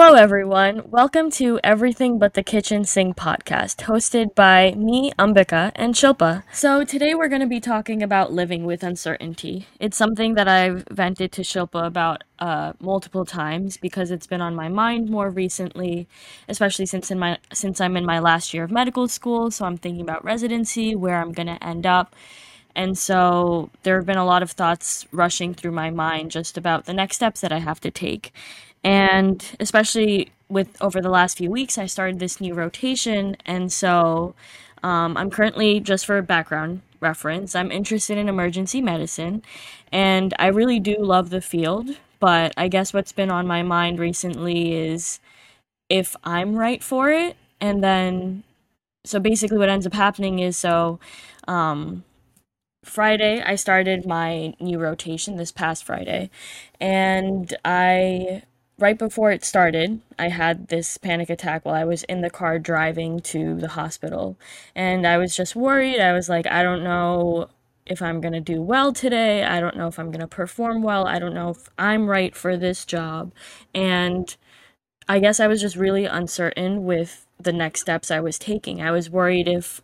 Hello, everyone. Welcome to Everything But the Kitchen Sink podcast, hosted by me, Ambika, and Shilpa. So, today we're going to be talking about living with uncertainty. It's something that I've vented to Shilpa about uh, multiple times because it's been on my mind more recently, especially since in my since I'm in my last year of medical school. So, I'm thinking about residency, where I'm going to end up. And so there have been a lot of thoughts rushing through my mind just about the next steps that I have to take. And especially with over the last few weeks, I started this new rotation. And so um, I'm currently, just for background reference, I'm interested in emergency medicine. And I really do love the field. But I guess what's been on my mind recently is if I'm right for it. And then, so basically, what ends up happening is so um, Friday, I started my new rotation this past Friday, and I right before it started, I had this panic attack while I was in the car driving to the hospital. And I was just worried. I was like, I don't know if I'm going to do well today. I don't know if I'm going to perform well. I don't know if I'm right for this job. And I guess I was just really uncertain with the next steps I was taking. I was worried if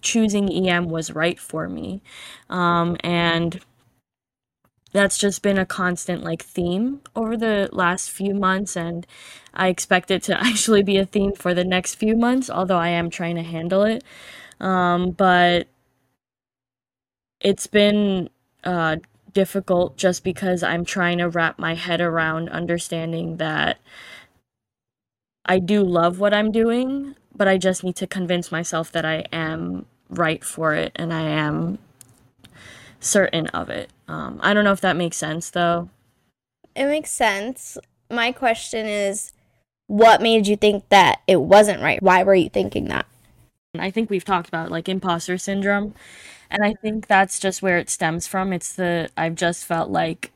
choosing EM was right for me. Um, and that's just been a constant like theme over the last few months and i expect it to actually be a theme for the next few months although i am trying to handle it um, but it's been uh, difficult just because i'm trying to wrap my head around understanding that i do love what i'm doing but i just need to convince myself that i am right for it and i am certain of it. Um, I don't know if that makes sense though. It makes sense. My question is what made you think that it wasn't right? Why were you thinking that? I think we've talked about like imposter syndrome. And I think that's just where it stems from. It's the I've just felt like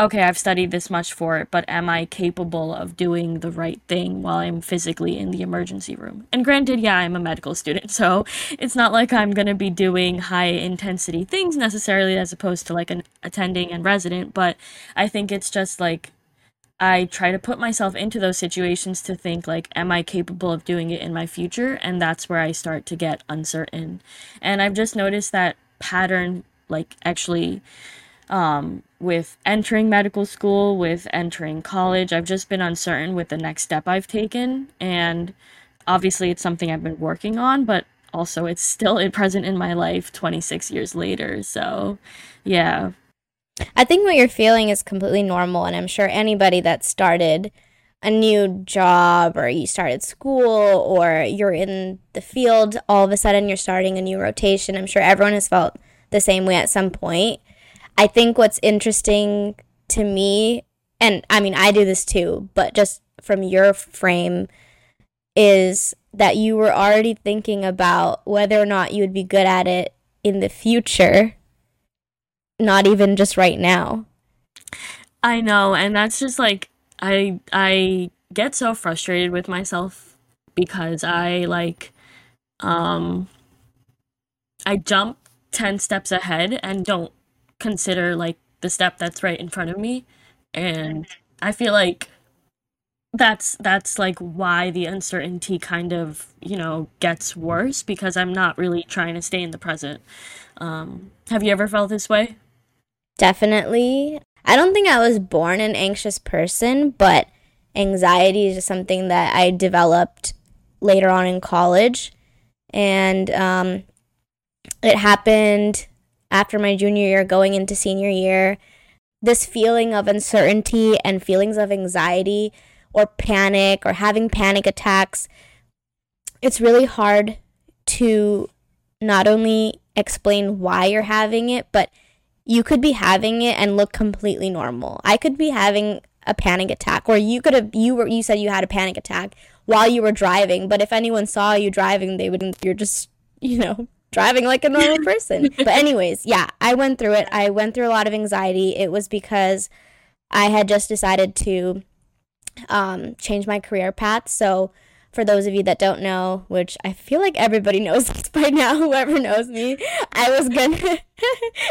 okay, I've studied this much for it, but am I capable of doing the right thing while I'm physically in the emergency room? And granted, yeah, I'm a medical student, so it's not like I'm going to be doing high intensity things necessarily as opposed to like an attending and resident, but I think it's just like I try to put myself into those situations to think like am I capable of doing it in my future and that's where I start to get uncertain. And I've just noticed that pattern like actually um, with entering medical school, with entering college. I've just been uncertain with the next step I've taken. And obviously, it's something I've been working on, but also it's still present in my life 26 years later. So, yeah. I think what you're feeling is completely normal. And I'm sure anybody that started a new job or you started school or you're in the field, all of a sudden you're starting a new rotation. I'm sure everyone has felt the same way at some point. I think what's interesting to me, and I mean, I do this too, but just from your frame, is that you were already thinking about whether or not you would be good at it in the future, not even just right now. I know, and that's just like I I get so frustrated with myself because I like um I jump 10 steps ahead and don't consider like the step that's right in front of me. And i feel like that's that's like why the uncertainty kind of you know gets worse because i'm not really trying to stay in the present. Um, have you ever felt this way? Definitely. I don't think i was born an anxious person but anxiety is just something that i developed later on in college. And um, it happened after my junior year going into senior year, this feeling of uncertainty and feelings of anxiety or panic or having panic attacks, it's really hard to not only explain why you're having it, but you could be having it and look completely normal. I could be having a panic attack or you could have you were you said you had a panic attack while you were driving, but if anyone saw you driving, they would you're just, you know, driving like a normal person. but anyways, yeah, I went through it. I went through a lot of anxiety. It was because I had just decided to um, change my career path. So for those of you that don't know, which I feel like everybody knows this by now, whoever knows me, I was gonna,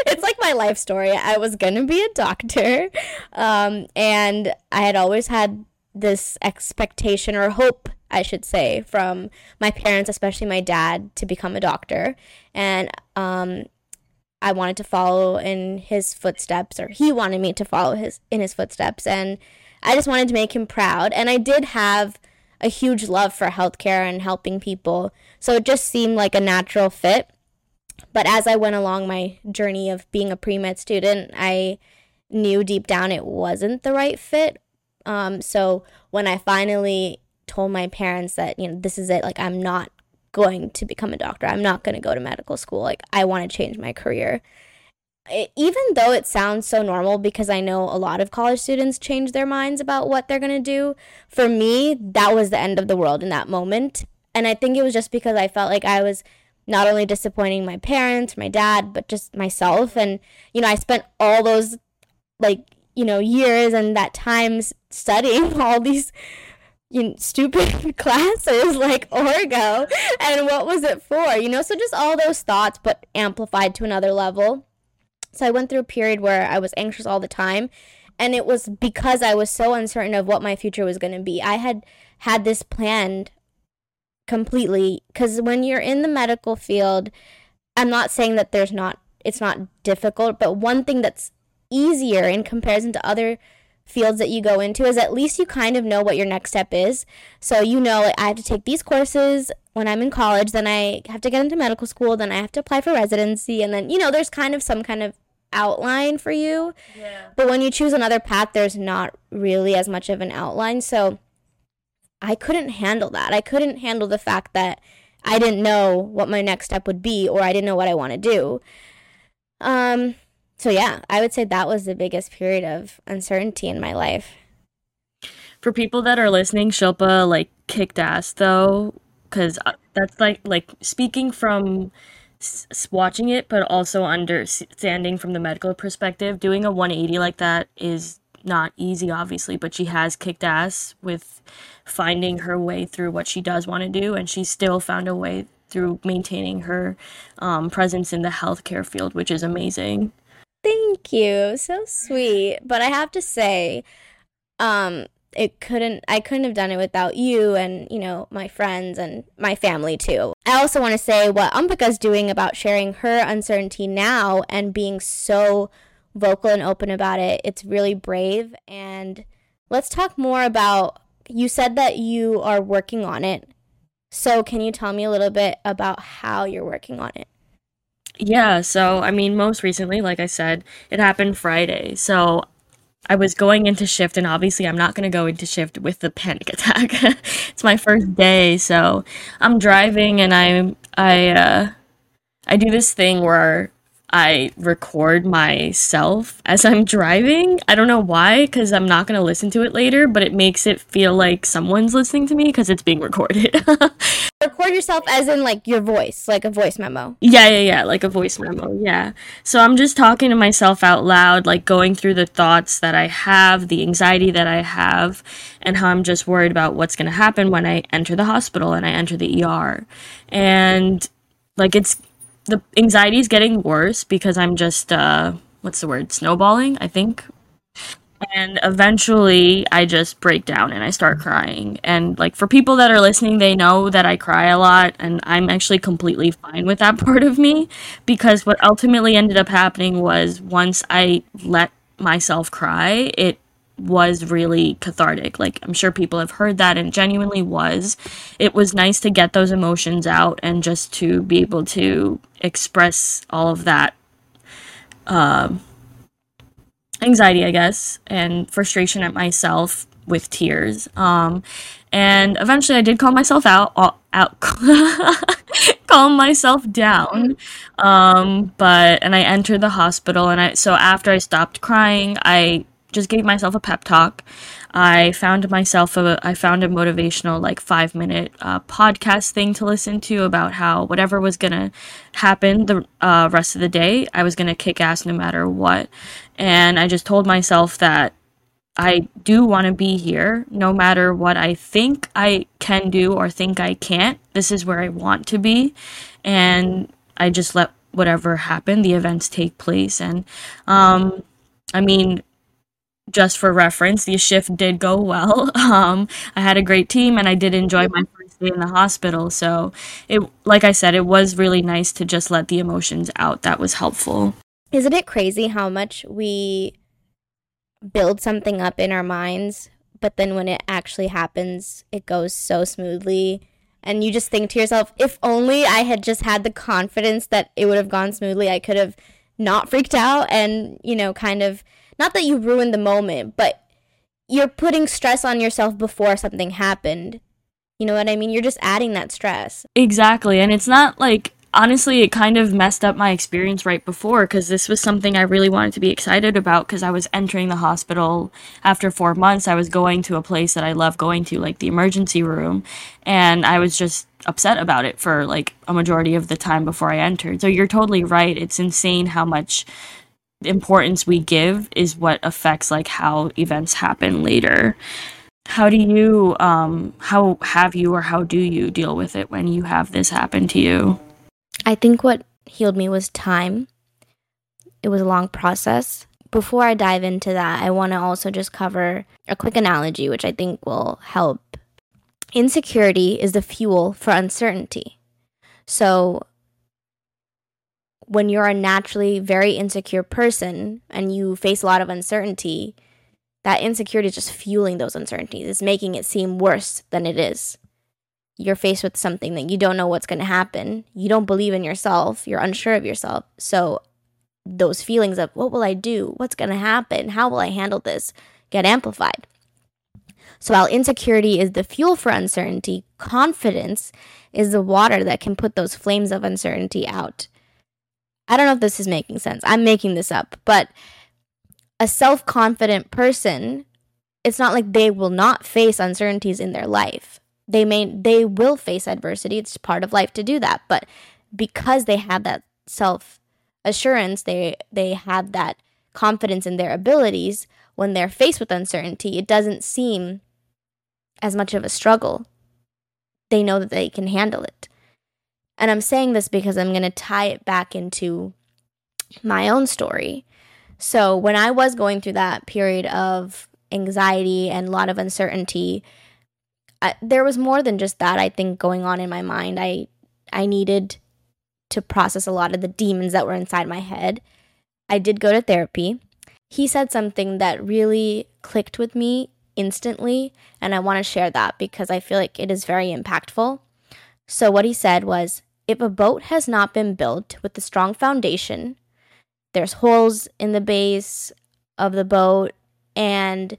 it's like my life story. I was gonna be a doctor. Um, and I had always had this expectation or hope, I should say, from my parents, especially my dad, to become a doctor. And um, I wanted to follow in his footsteps, or he wanted me to follow his in his footsteps. And I just wanted to make him proud. And I did have a huge love for healthcare and helping people. So it just seemed like a natural fit. But as I went along my journey of being a pre med student, I knew deep down it wasn't the right fit. Um, so when I finally told my parents that, you know, this is it, like I'm not going to become a doctor, I'm not going to go to medical school, like I want to change my career it, even though it sounds so normal because I know a lot of college students change their minds about what they're going to do, for me, that was the end of the world in that moment. And I think it was just because I felt like I was not only disappointing my parents, my dad, but just myself. And, you know, I spent all those, like, you know, years and that time studying all these you know, stupid classes like orgo and what was it for you know so just all those thoughts but amplified to another level so I went through a period where I was anxious all the time. And it was because I was so uncertain of what my future was going to be. I had had this planned completely because when you're in the medical field, I'm not saying that there's not, it's not difficult, but one thing that's easier in comparison to other fields that you go into is at least you kind of know what your next step is. So you know I have to take these courses when I'm in college, then I have to get into medical school, then I have to apply for residency, and then you know there's kind of some kind of outline for you. Yeah. But when you choose another path, there's not really as much of an outline. So I couldn't handle that. I couldn't handle the fact that I didn't know what my next step would be or I didn't know what I want to do. Um so yeah, I would say that was the biggest period of uncertainty in my life. For people that are listening, Shilpa like kicked ass though cuz uh, that's like like speaking from watching it, but also understanding from the medical perspective. Doing a 180 like that is not easy, obviously, but she has kicked ass with finding her way through what she does want to do, and she still found a way through maintaining her um, presence in the healthcare field, which is amazing. Thank you. So sweet. But I have to say, um, it couldn't I couldn't have done it without you and you know my friends and my family too. I also want to say what Ambika's doing about sharing her uncertainty now and being so vocal and open about it. It's really brave and let's talk more about you said that you are working on it. So can you tell me a little bit about how you're working on it? Yeah, so I mean, most recently, like I said, it happened Friday. So I was going into shift, and obviously, I'm not going to go into shift with the panic attack. it's my first day, so I'm driving, and I I uh, I do this thing where I record myself as I'm driving. I don't know why, because I'm not going to listen to it later, but it makes it feel like someone's listening to me because it's being recorded. record yourself as in like your voice, like a voice memo. Yeah, yeah, yeah, like a voice memo. Yeah. So I'm just talking to myself out loud, like going through the thoughts that I have, the anxiety that I have, and how I'm just worried about what's going to happen when I enter the hospital and I enter the ER. And like it's the anxiety is getting worse because I'm just uh what's the word snowballing I think and eventually I just break down and I start crying and like for people that are listening they know that I cry a lot and I'm actually completely fine with that part of me because what ultimately ended up happening was once I let myself cry it was really cathartic. Like, I'm sure people have heard that and genuinely was. It was nice to get those emotions out and just to be able to express all of that uh, anxiety, I guess, and frustration at myself with tears. Um, and eventually I did calm myself out, out, calm myself down. Um, but, and I entered the hospital and I, so after I stopped crying, I just gave myself a pep talk. I found myself a I found a motivational like five minute uh, podcast thing to listen to about how whatever was gonna happen the uh, rest of the day, I was gonna kick ass no matter what. And I just told myself that I do want to be here no matter what I think I can do or think I can't. This is where I want to be. And I just let whatever happen, the events take place. And um, I mean, just for reference, the shift did go well. Um, I had a great team and I did enjoy my first day in the hospital. So it, like I said, it was really nice to just let the emotions out. That was helpful. Isn't it crazy how much we build something up in our minds, but then when it actually happens, it goes so smoothly. And you just think to yourself, if only I had just had the confidence that it would have gone smoothly, I could have not freaked out and, you know, kind of not that you ruined the moment, but you're putting stress on yourself before something happened. You know what I mean? You're just adding that stress. Exactly. And it's not like honestly, it kind of messed up my experience right before because this was something I really wanted to be excited about because I was entering the hospital after four months. I was going to a place that I love going to, like the emergency room, and I was just upset about it for like a majority of the time before I entered. So you're totally right. It's insane how much importance we give is what affects like how events happen later. How do you um how have you or how do you deal with it when you have this happen to you? I think what healed me was time. It was a long process. Before i dive into that i want to also just cover a quick analogy which i think will help. Insecurity is the fuel for uncertainty. So when you're a naturally very insecure person and you face a lot of uncertainty, that insecurity is just fueling those uncertainties. It's making it seem worse than it is. You're faced with something that you don't know what's going to happen. You don't believe in yourself. You're unsure of yourself. So, those feelings of what will I do? What's going to happen? How will I handle this? get amplified. So, while insecurity is the fuel for uncertainty, confidence is the water that can put those flames of uncertainty out. I don't know if this is making sense. I'm making this up, but a self confident person, it's not like they will not face uncertainties in their life. They may they will face adversity. It's part of life to do that. But because they have that self assurance, they they have that confidence in their abilities, when they're faced with uncertainty, it doesn't seem as much of a struggle. They know that they can handle it. And I'm saying this because I'm going to tie it back into my own story. So, when I was going through that period of anxiety and a lot of uncertainty, I, there was more than just that I think going on in my mind. I I needed to process a lot of the demons that were inside my head. I did go to therapy. He said something that really clicked with me instantly, and I want to share that because I feel like it is very impactful. So, what he said was if a boat has not been built with a strong foundation, there's holes in the base of the boat and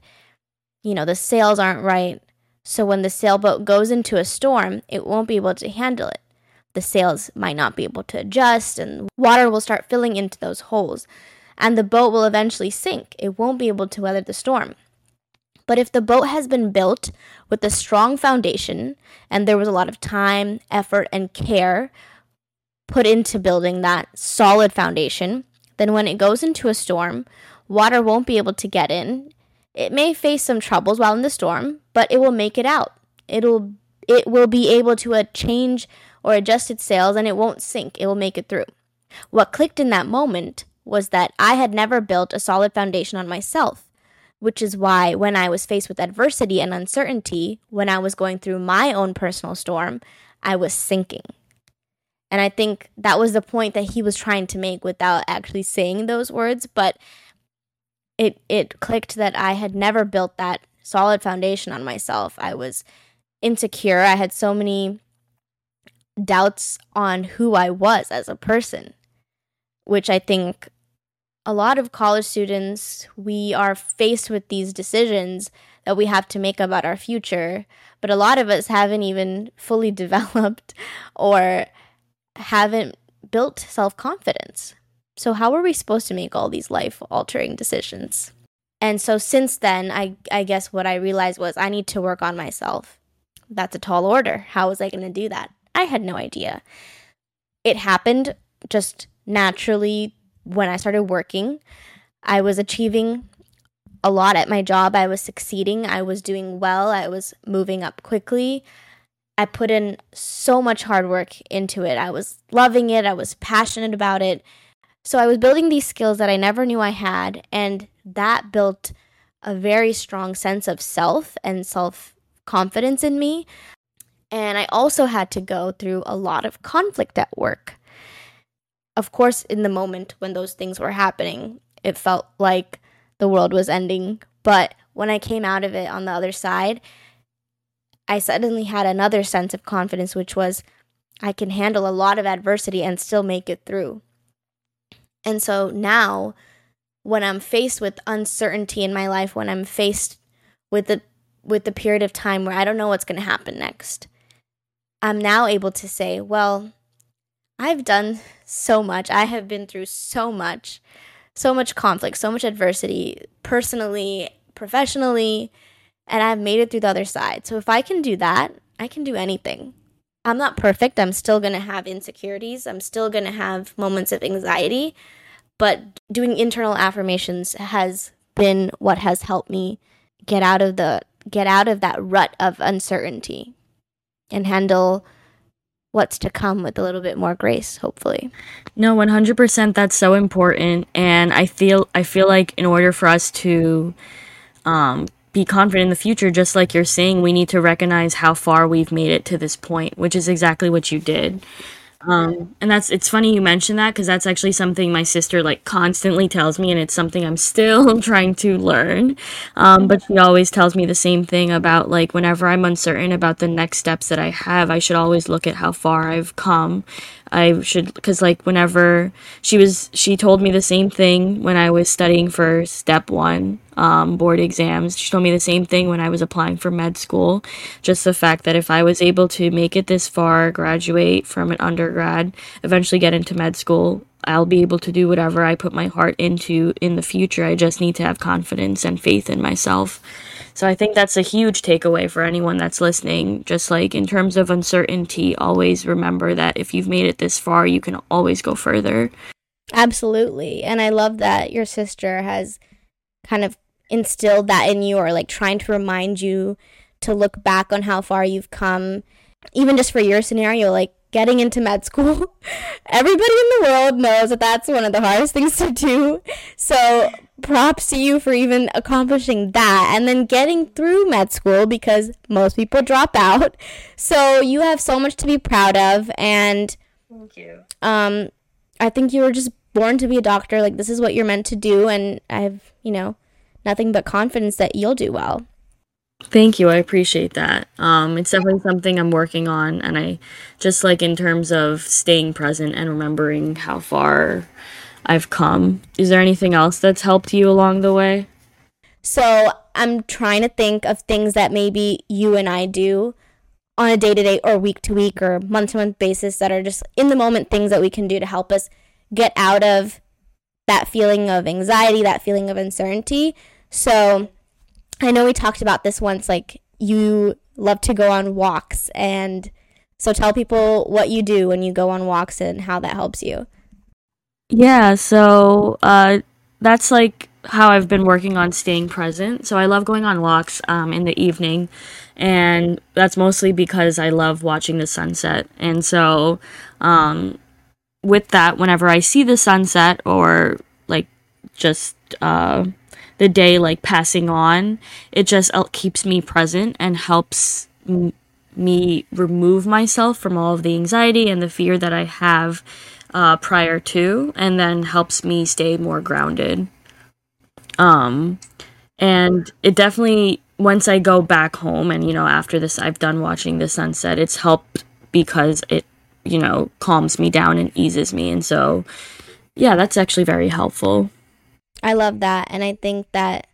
you know the sails aren't right. So when the sailboat goes into a storm it won't be able to handle it. The sails might not be able to adjust and water will start filling into those holes and the boat will eventually sink. It won't be able to weather the storm but if the boat has been built with a strong foundation and there was a lot of time, effort, and care put into building that solid foundation, then when it goes into a storm, water won't be able to get in. It may face some troubles while in the storm, but it will make it out. It'll it will be able to uh, change or adjust its sails and it won't sink. It will make it through. What clicked in that moment was that I had never built a solid foundation on myself which is why when I was faced with adversity and uncertainty, when I was going through my own personal storm, I was sinking. And I think that was the point that he was trying to make without actually saying those words, but it it clicked that I had never built that solid foundation on myself. I was insecure. I had so many doubts on who I was as a person, which I think a lot of college students, we are faced with these decisions that we have to make about our future, but a lot of us haven't even fully developed or haven't built self confidence. So, how are we supposed to make all these life altering decisions? And so, since then, I, I guess what I realized was I need to work on myself. That's a tall order. How was I going to do that? I had no idea. It happened just naturally when I started working, I was achieving a lot at my job. I was succeeding, I was doing well, I was moving up quickly. I put in so much hard work into it. I was loving it, I was passionate about it. So I was building these skills that I never knew I had, and that built a very strong sense of self and self confidence in me. And I also had to go through a lot of conflict at work. Of course, in the moment when those things were happening, it felt like the world was ending. But when I came out of it on the other side, I suddenly had another sense of confidence, which was I can handle a lot of adversity and still make it through. And so now, when I'm faced with uncertainty in my life, when I'm faced with the with the period of time where I don't know what's going to happen next, I'm now able to say, well, I've done so much. I have been through so much, so much conflict, so much adversity, personally, professionally, and I've made it through the other side. So if I can do that, I can do anything. I'm not perfect. I'm still going to have insecurities. I'm still going to have moments of anxiety. But doing internal affirmations has been what has helped me get out of the get out of that rut of uncertainty and handle what's to come with a little bit more grace hopefully. No 100% that's so important and i feel i feel like in order for us to um, be confident in the future just like you're saying we need to recognize how far we've made it to this point which is exactly what you did um, and that's it's funny you mention that because that's actually something my sister like constantly tells me, and it's something I'm still trying to learn. Um, but she always tells me the same thing about like whenever I'm uncertain about the next steps that I have, I should always look at how far I've come I should because like whenever she was she told me the same thing when I was studying for step 1 um, board exams. She told me the same thing when I was applying for med school. Just the fact that if I was able to make it this far, graduate from an undergrad, eventually get into med school, I'll be able to do whatever I put my heart into in the future. I just need to have confidence and faith in myself. So I think that's a huge takeaway for anyone that's listening. Just like in terms of uncertainty, always remember that if you've made it this far, you can always go further. Absolutely. And I love that your sister has kind of instilled that in you or like trying to remind you to look back on how far you've come. Even just for your scenario, like getting into med school. Everybody in the world knows that that's one of the hardest things to do. So, props to you for even accomplishing that and then getting through med school because most people drop out. So, you have so much to be proud of and Thank you. Um I think you were just born to be a doctor. Like this is what you're meant to do and I have, you know, nothing but confidence that you'll do well. Thank you. I appreciate that. Um, it's definitely something I'm working on, and I just like in terms of staying present and remembering how far I've come. Is there anything else that's helped you along the way? So I'm trying to think of things that maybe you and I do on a day to day or week to week or month to month basis that are just in the moment things that we can do to help us get out of that feeling of anxiety, that feeling of uncertainty. So I know we talked about this once, like you love to go on walks. And so tell people what you do when you go on walks and how that helps you. Yeah, so uh, that's like how I've been working on staying present. So I love going on walks um, in the evening, and that's mostly because I love watching the sunset. And so, um, with that, whenever I see the sunset or like just uh, the day like passing on, it just uh, keeps me present and helps m- me remove myself from all of the anxiety and the fear that I have uh, prior to, and then helps me stay more grounded. Um, and it definitely once I go back home and you know after this I've done watching the sunset, it's helped because it you know calms me down and eases me, and so yeah, that's actually very helpful. I love that. And I think that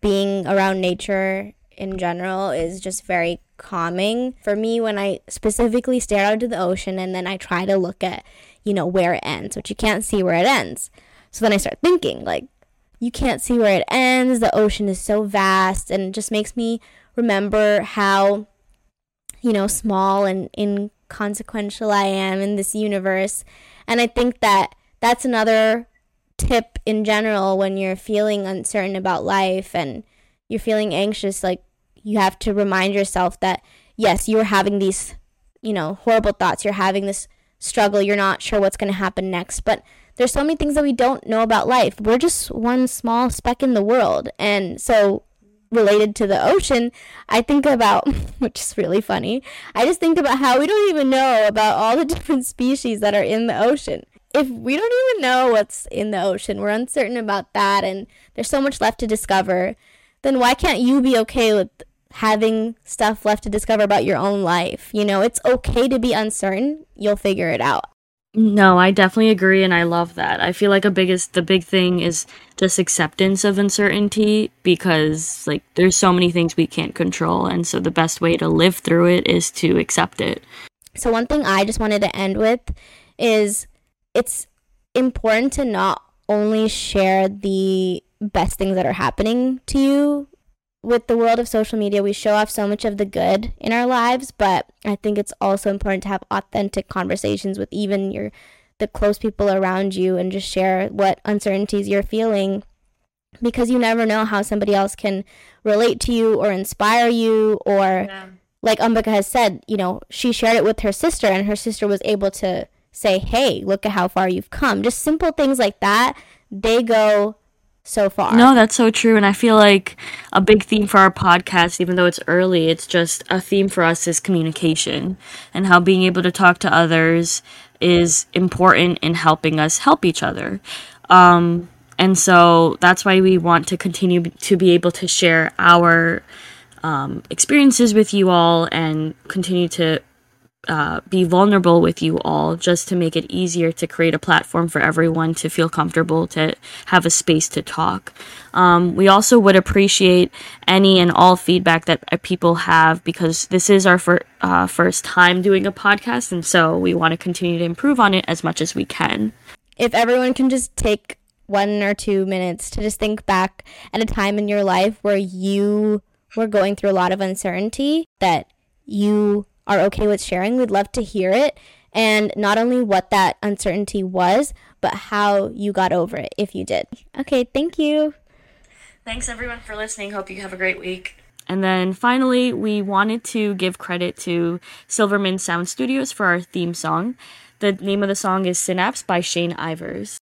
being around nature in general is just very calming. For me, when I specifically stare out into the ocean and then I try to look at, you know, where it ends, which you can't see where it ends. So then I start thinking, like, you can't see where it ends. The ocean is so vast and it just makes me remember how, you know, small and inconsequential I am in this universe. And I think that that's another tip in general when you're feeling uncertain about life and you're feeling anxious, like you have to remind yourself that yes, you're having these, you know, horrible thoughts. You're having this struggle. You're not sure what's going to happen next. But there's so many things that we don't know about life. We're just one small speck in the world. And so related to the ocean, I think about, which is really funny, I just think about how we don't even know about all the different species that are in the ocean. If we don't even know what's in the ocean, we're uncertain about that, and there's so much left to discover, then why can't you be okay with having stuff left to discover about your own life? You know, it's okay to be uncertain, you'll figure it out. No, I definitely agree and I love that. I feel like a biggest the big thing is just acceptance of uncertainty because like there's so many things we can't control and so the best way to live through it is to accept it. So one thing I just wanted to end with is it's important to not only share the best things that are happening to you with the world of social media, we show off so much of the good in our lives, but I think it's also important to have authentic conversations with even your the close people around you and just share what uncertainties you're feeling because you never know how somebody else can relate to you or inspire you or yeah. like Ambika has said, you know, she shared it with her sister and her sister was able to say, "Hey, look at how far you've come." Just simple things like that, they go so far. No, that's so true. And I feel like a big theme for our podcast, even though it's early, it's just a theme for us is communication and how being able to talk to others is important in helping us help each other. Um, and so that's why we want to continue to be able to share our um, experiences with you all and continue to uh, be vulnerable with you all just to make it easier to create a platform for everyone to feel comfortable to have a space to talk. Um, we also would appreciate any and all feedback that uh, people have because this is our fir- uh, first time doing a podcast, and so we want to continue to improve on it as much as we can. If everyone can just take one or two minutes to just think back at a time in your life where you were going through a lot of uncertainty that you are okay with sharing. We'd love to hear it. And not only what that uncertainty was, but how you got over it if you did. Okay, thank you. Thanks everyone for listening. Hope you have a great week. And then finally, we wanted to give credit to Silverman Sound Studios for our theme song. The name of the song is Synapse by Shane Ivers.